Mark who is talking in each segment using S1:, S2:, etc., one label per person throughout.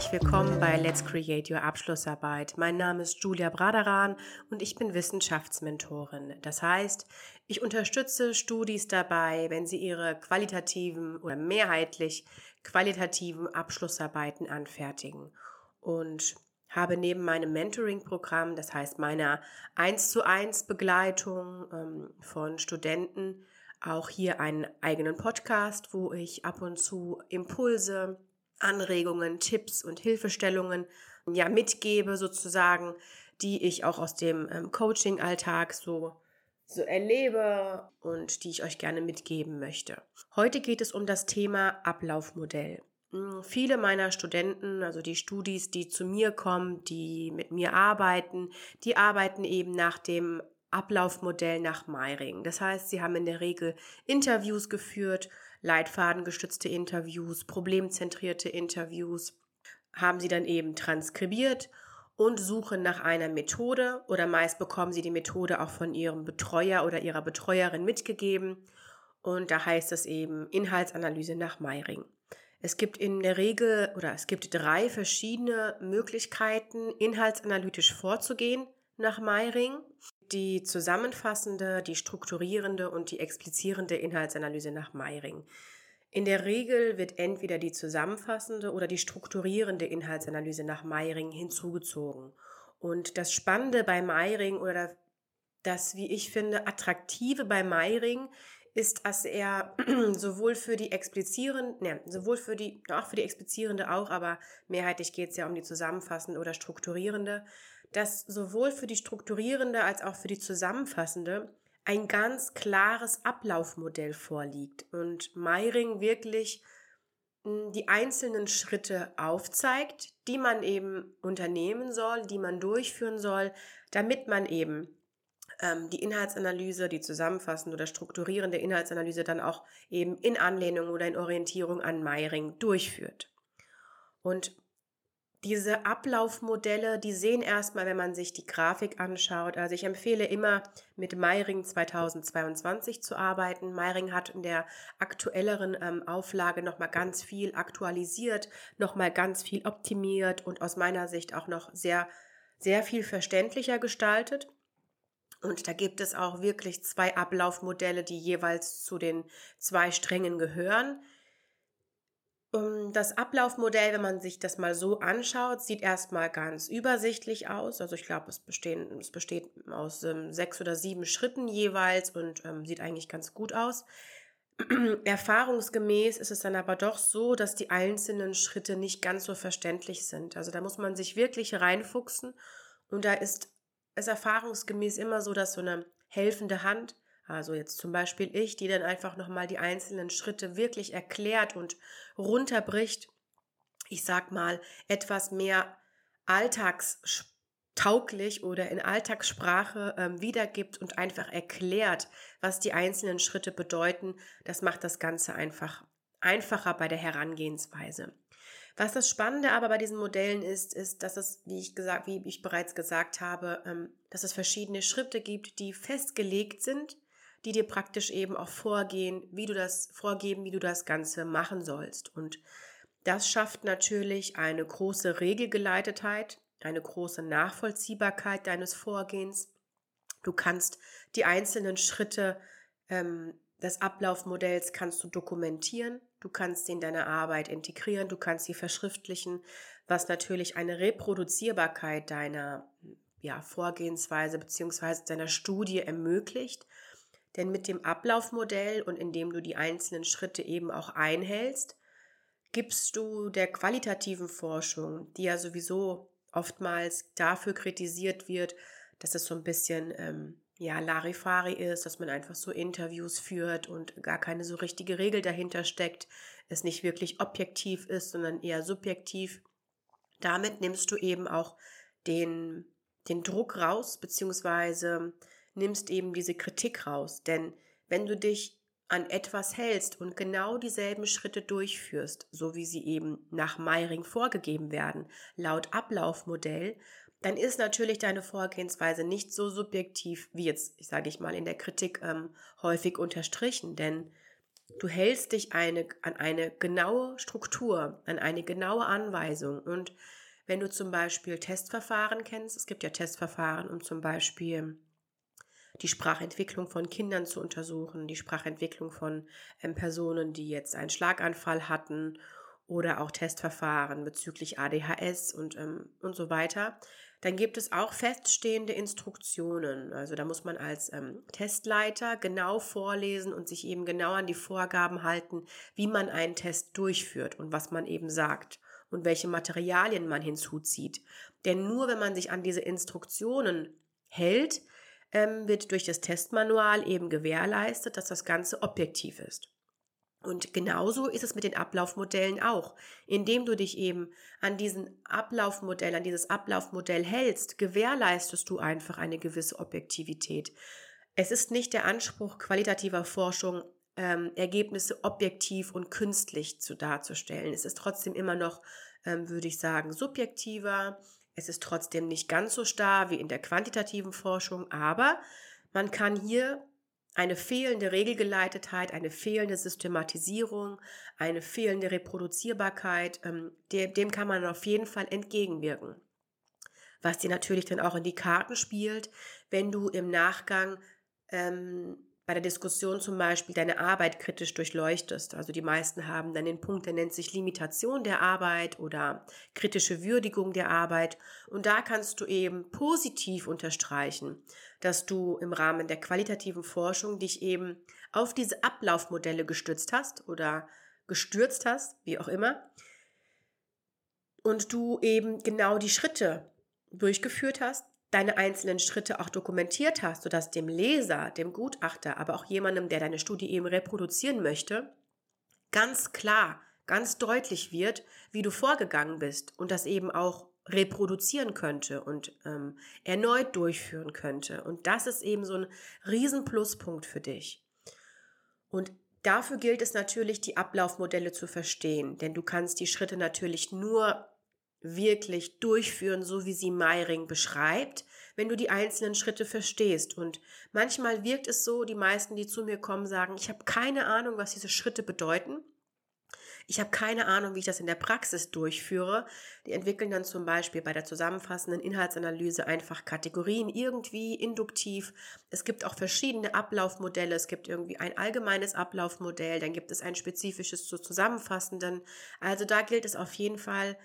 S1: herzlich willkommen bei Let's Create Your Abschlussarbeit. Mein Name ist Julia Braderan und ich bin Wissenschaftsmentorin. Das heißt, ich unterstütze Studis dabei, wenn sie ihre qualitativen oder mehrheitlich qualitativen Abschlussarbeiten anfertigen. Und habe neben meinem Mentoring-Programm, das heißt meiner 1 zu 1 Begleitung ähm, von Studenten, auch hier einen eigenen Podcast, wo ich ab und zu Impulse, Anregungen, Tipps und Hilfestellungen ja mitgebe sozusagen, die ich auch aus dem ähm, Coaching-Alltag so so erlebe und die ich euch gerne mitgeben möchte. Heute geht es um das Thema Ablaufmodell. Hm, viele meiner Studenten, also die Studis, die zu mir kommen, die mit mir arbeiten, die arbeiten eben nach dem Ablaufmodell nach Meiring. Das heißt, sie haben in der Regel Interviews geführt, leitfadengestützte Interviews, problemzentrierte Interviews, haben sie dann eben transkribiert und suchen nach einer Methode oder meist bekommen sie die Methode auch von ihrem Betreuer oder ihrer Betreuerin mitgegeben und da heißt es eben Inhaltsanalyse nach Meiring. Es gibt in der Regel oder es gibt drei verschiedene Möglichkeiten, inhaltsanalytisch vorzugehen nach Meiring die zusammenfassende, die strukturierende und die explizierende Inhaltsanalyse nach Meiring. In der Regel wird entweder die zusammenfassende oder die strukturierende Inhaltsanalyse nach Meiring hinzugezogen. Und das Spannende bei Meiring oder das, wie ich finde, attraktive bei Meiring ist, dass er sowohl für die explizierende, ne, sowohl für die, auch für die explizierende auch, aber mehrheitlich geht es ja um die zusammenfassende oder strukturierende, dass sowohl für die strukturierende als auch für die zusammenfassende ein ganz klares Ablaufmodell vorliegt und Meiring wirklich hm, die einzelnen Schritte aufzeigt, die man eben unternehmen soll, die man durchführen soll, damit man eben ähm, die Inhaltsanalyse, die zusammenfassende oder strukturierende Inhaltsanalyse dann auch eben in Anlehnung oder in Orientierung an Meiring durchführt. Und diese Ablaufmodelle, die sehen erstmal, wenn man sich die Grafik anschaut. Also ich empfehle immer mit Meiring 2022 zu arbeiten. Meiring hat in der aktuelleren ähm, Auflage nochmal ganz viel aktualisiert, nochmal ganz viel optimiert und aus meiner Sicht auch noch sehr, sehr viel verständlicher gestaltet. Und da gibt es auch wirklich zwei Ablaufmodelle, die jeweils zu den zwei Strängen gehören. Das Ablaufmodell, wenn man sich das mal so anschaut, sieht erstmal ganz übersichtlich aus. Also ich glaube, es, es besteht aus ähm, sechs oder sieben Schritten jeweils und ähm, sieht eigentlich ganz gut aus. Erfahrungsgemäß ist es dann aber doch so, dass die einzelnen Schritte nicht ganz so verständlich sind. Also da muss man sich wirklich reinfuchsen und da ist es erfahrungsgemäß immer so, dass so eine helfende Hand, also jetzt zum Beispiel ich, die dann einfach nochmal die einzelnen Schritte wirklich erklärt und runterbricht, ich sag mal, etwas mehr alltagstauglich oder in Alltagssprache ähm, wiedergibt und einfach erklärt, was die einzelnen Schritte bedeuten, das macht das Ganze einfach einfacher bei der Herangehensweise. Was das Spannende aber bei diesen Modellen ist, ist, dass es, wie ich gesagt, wie ich bereits gesagt habe, ähm, dass es verschiedene Schritte gibt, die festgelegt sind, die dir praktisch eben auch vorgehen, wie du das vorgeben, wie du das Ganze machen sollst. Und das schafft natürlich eine große Regelgeleitetheit, eine große Nachvollziehbarkeit deines Vorgehens. Du kannst die einzelnen Schritte ähm, des Ablaufmodells kannst du dokumentieren. Du kannst sie in deine Arbeit integrieren, du kannst sie verschriftlichen, was natürlich eine Reproduzierbarkeit deiner ja, Vorgehensweise beziehungsweise deiner Studie ermöglicht. Denn mit dem Ablaufmodell und indem du die einzelnen Schritte eben auch einhältst, gibst du der qualitativen Forschung, die ja sowieso oftmals dafür kritisiert wird, dass es so ein bisschen ähm, ja, Larifari ist, dass man einfach so Interviews führt und gar keine so richtige Regel dahinter steckt, es nicht wirklich objektiv ist, sondern eher subjektiv. Damit nimmst du eben auch den, den Druck raus, beziehungsweise nimmst eben diese Kritik raus. Denn wenn du dich an etwas hältst und genau dieselben Schritte durchführst, so wie sie eben nach Meiring vorgegeben werden, laut Ablaufmodell, dann ist natürlich deine Vorgehensweise nicht so subjektiv wie jetzt, ich sage ich mal, in der Kritik ähm, häufig unterstrichen. Denn Du hältst dich eine, an eine genaue Struktur, an eine genaue Anweisung. Und wenn du zum Beispiel Testverfahren kennst, es gibt ja Testverfahren, um zum Beispiel die Sprachentwicklung von Kindern zu untersuchen, die Sprachentwicklung von ähm, Personen, die jetzt einen Schlaganfall hatten oder auch Testverfahren bezüglich ADHS und, ähm, und so weiter. Dann gibt es auch feststehende Instruktionen. Also da muss man als ähm, Testleiter genau vorlesen und sich eben genau an die Vorgaben halten, wie man einen Test durchführt und was man eben sagt und welche Materialien man hinzuzieht. Denn nur wenn man sich an diese Instruktionen hält, ähm, wird durch das Testmanual eben gewährleistet, dass das Ganze objektiv ist. Und genauso ist es mit den Ablaufmodellen auch. Indem du dich eben an diesen Ablaufmodell, an dieses Ablaufmodell hältst, gewährleistest du einfach eine gewisse Objektivität. Es ist nicht der Anspruch qualitativer Forschung, ähm, Ergebnisse objektiv und künstlich zu darzustellen. Es ist trotzdem immer noch, ähm, würde ich sagen, subjektiver. Es ist trotzdem nicht ganz so starr wie in der quantitativen Forschung, aber man kann hier eine fehlende Regelgeleitetheit, eine fehlende Systematisierung, eine fehlende Reproduzierbarkeit, ähm, dem, kann man auf jeden Fall entgegenwirken. Was dir natürlich dann auch in die Karten spielt, wenn du im Nachgang ähm, bei der Diskussion zum Beispiel deine Arbeit kritisch durchleuchtest. Also die meisten haben dann den Punkt, der nennt sich Limitation der Arbeit oder kritische Würdigung der Arbeit. Und da kannst du eben positiv unterstreichen, dass du im Rahmen der qualitativen Forschung dich eben auf diese Ablaufmodelle gestützt hast oder gestürzt hast, wie auch immer. Und du eben genau die Schritte durchgeführt hast, deine einzelnen Schritte auch dokumentiert hast, sodass dem Leser, dem Gutachter, aber auch jemandem, der deine Studie eben reproduzieren möchte, ganz klar, ganz deutlich wird, wie du vorgegangen bist und das eben auch reproduzieren könnte und ähm, erneut durchführen könnte. Und das ist eben so ein Riesenpluspunkt für dich. Und dafür gilt es natürlich, die Ablaufmodelle zu verstehen, denn du kannst die Schritte natürlich nur wirklich durchführen, so wie sie Meiring beschreibt, wenn du die einzelnen Schritte verstehst. Und manchmal wirkt es so, die meisten, die zu mir kommen, sagen, ich habe keine Ahnung, was diese Schritte bedeuten. Ich habe keine Ahnung, wie ich das in der Praxis durchführe. Die entwickeln dann zum Beispiel bei der zusammenfassenden Inhaltsanalyse einfach Kategorien irgendwie induktiv. Es gibt auch verschiedene Ablaufmodelle. Es gibt irgendwie ein allgemeines Ablaufmodell, dann gibt es ein spezifisches zu zusammenfassenden. Also da gilt es auf jeden Fall,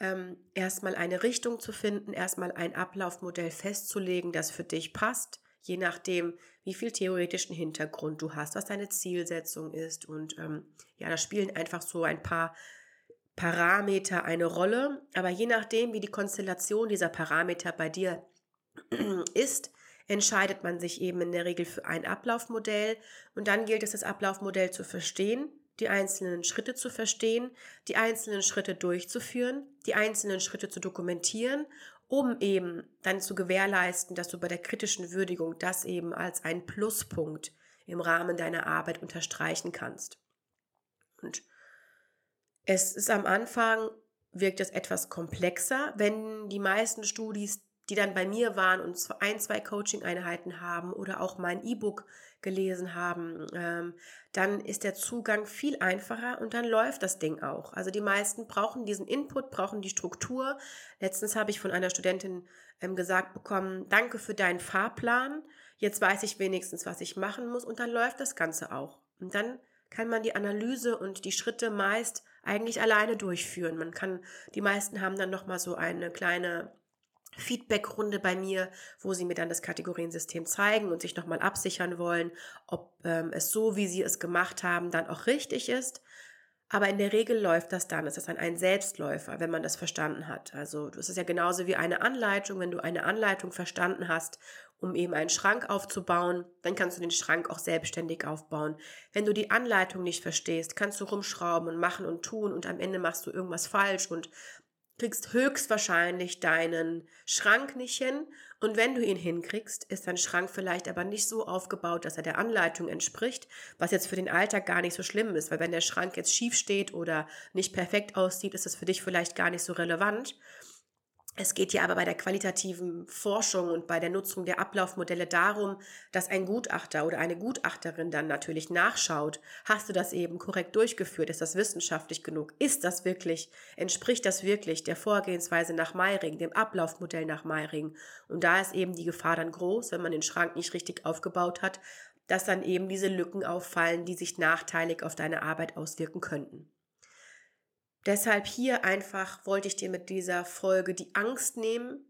S1: ähm, erstmal eine Richtung zu finden, erstmal ein Ablaufmodell festzulegen, das für dich passt, je nachdem, wie viel theoretischen Hintergrund du hast, was deine Zielsetzung ist. Und ähm, ja, da spielen einfach so ein paar Parameter eine Rolle. Aber je nachdem, wie die Konstellation dieser Parameter bei dir ist, entscheidet man sich eben in der Regel für ein Ablaufmodell. Und dann gilt es, das Ablaufmodell zu verstehen, die einzelnen Schritte zu verstehen, die einzelnen Schritte durchzuführen, die einzelnen Schritte zu dokumentieren, um eben dann zu gewährleisten, dass du bei der kritischen Würdigung das eben als ein Pluspunkt im Rahmen deiner Arbeit unterstreichen kannst. Und es ist am Anfang, wirkt es etwas komplexer, wenn die meisten Studis die dann bei mir waren und ein, zwei Coaching-Einheiten haben oder auch mein E-Book gelesen haben, ähm, dann ist der Zugang viel einfacher und dann läuft das Ding auch. Also die meisten brauchen diesen Input, brauchen die Struktur. Letztens habe ich von einer Studentin ähm, gesagt bekommen, danke für deinen Fahrplan. Jetzt weiß ich wenigstens, was ich machen muss und dann läuft das Ganze auch. Und dann kann man die Analyse und die Schritte meist eigentlich alleine durchführen. Man kann, die meisten haben dann nochmal so eine kleine Feedbackrunde bei mir, wo sie mir dann das Kategoriensystem zeigen und sich nochmal absichern wollen, ob ähm, es so, wie sie es gemacht haben, dann auch richtig ist. Aber in der Regel läuft das dann. Es ist dann ein Selbstläufer, wenn man das verstanden hat. Also es ist ja genauso wie eine Anleitung. Wenn du eine Anleitung verstanden hast, um eben einen Schrank aufzubauen, dann kannst du den Schrank auch selbstständig aufbauen. Wenn du die Anleitung nicht verstehst, kannst du rumschrauben und machen und tun und am Ende machst du irgendwas falsch und kriegst höchstwahrscheinlich deinen Schrank nicht hin. Und wenn du ihn hinkriegst, ist dein Schrank vielleicht aber nicht so aufgebaut, dass er der Anleitung entspricht, was jetzt für den Alltag gar nicht so schlimm ist, weil wenn der Schrank jetzt schief steht oder nicht perfekt aussieht, ist es für dich vielleicht gar nicht so relevant. Es geht ja aber bei der qualitativen Forschung und bei der Nutzung der Ablaufmodelle darum, dass ein Gutachter oder eine Gutachterin dann natürlich nachschaut, hast du das eben korrekt durchgeführt, ist das wissenschaftlich genug, ist das wirklich, entspricht das wirklich der Vorgehensweise nach Meiring, dem Ablaufmodell nach Meiring. Und da ist eben die Gefahr dann groß, wenn man den Schrank nicht richtig aufgebaut hat, dass dann eben diese Lücken auffallen, die sich nachteilig auf deine Arbeit auswirken könnten. Deshalb hier einfach wollte ich dir mit dieser Folge die Angst nehmen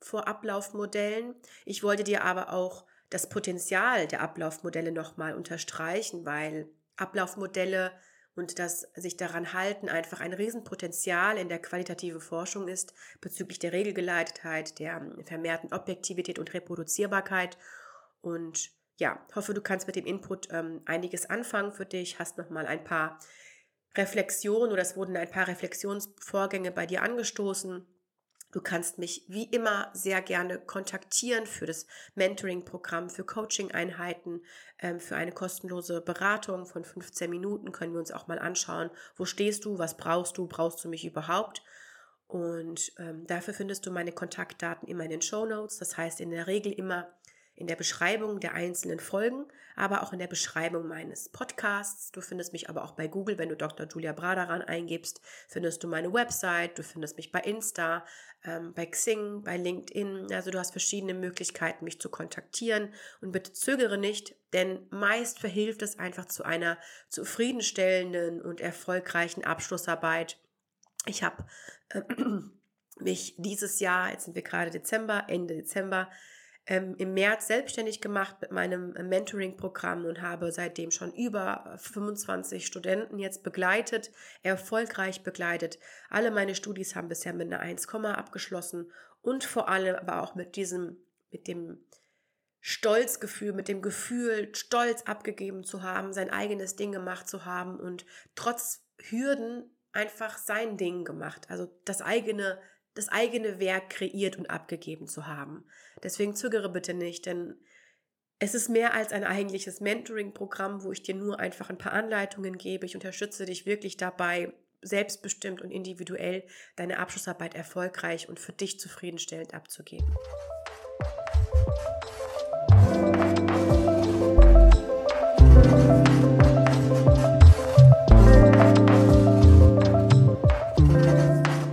S1: vor Ablaufmodellen. Ich wollte dir aber auch das Potenzial der Ablaufmodelle nochmal unterstreichen, weil Ablaufmodelle und das sich daran halten einfach ein Riesenpotenzial in der qualitativen Forschung ist bezüglich der Regelgeleitetheit, der vermehrten Objektivität und Reproduzierbarkeit. Und ja, hoffe, du kannst mit dem Input ähm, einiges anfangen für dich, hast nochmal ein paar Reflexion oder es wurden ein paar Reflexionsvorgänge bei dir angestoßen. Du kannst mich wie immer sehr gerne kontaktieren für das Mentoring-Programm, für Coaching-Einheiten, ähm, für eine kostenlose Beratung von 15 Minuten. Können wir uns auch mal anschauen, wo stehst du, was brauchst du, brauchst du mich überhaupt? Und ähm, dafür findest du meine Kontaktdaten immer in den Show Notes. Das heißt in der Regel immer in der Beschreibung der einzelnen Folgen, aber auch in der Beschreibung meines Podcasts. Du findest mich aber auch bei Google, wenn du Dr. Julia Bradaran eingibst, findest du meine Website, du findest mich bei Insta, ähm, bei Xing, bei LinkedIn. Also du hast verschiedene Möglichkeiten, mich zu kontaktieren und bitte zögere nicht, denn meist verhilft es einfach zu einer zufriedenstellenden und erfolgreichen Abschlussarbeit. Ich habe äh, mich dieses Jahr, jetzt sind wir gerade Dezember, Ende Dezember, ähm, im März selbstständig gemacht mit meinem äh, Mentoring-Programm und habe seitdem schon über 25 Studenten jetzt begleitet, erfolgreich begleitet. Alle meine Studis haben bisher mit einer 1, abgeschlossen und vor allem aber auch mit diesem, mit dem Stolzgefühl, mit dem Gefühl, stolz abgegeben zu haben, sein eigenes Ding gemacht zu haben und trotz Hürden einfach sein Ding gemacht. Also das eigene das eigene Werk kreiert und abgegeben zu haben. Deswegen zögere bitte nicht, denn es ist mehr als ein eigentliches Mentoring-Programm, wo ich dir nur einfach ein paar Anleitungen gebe. Ich unterstütze dich wirklich dabei, selbstbestimmt und individuell deine Abschlussarbeit erfolgreich und für dich zufriedenstellend abzugeben.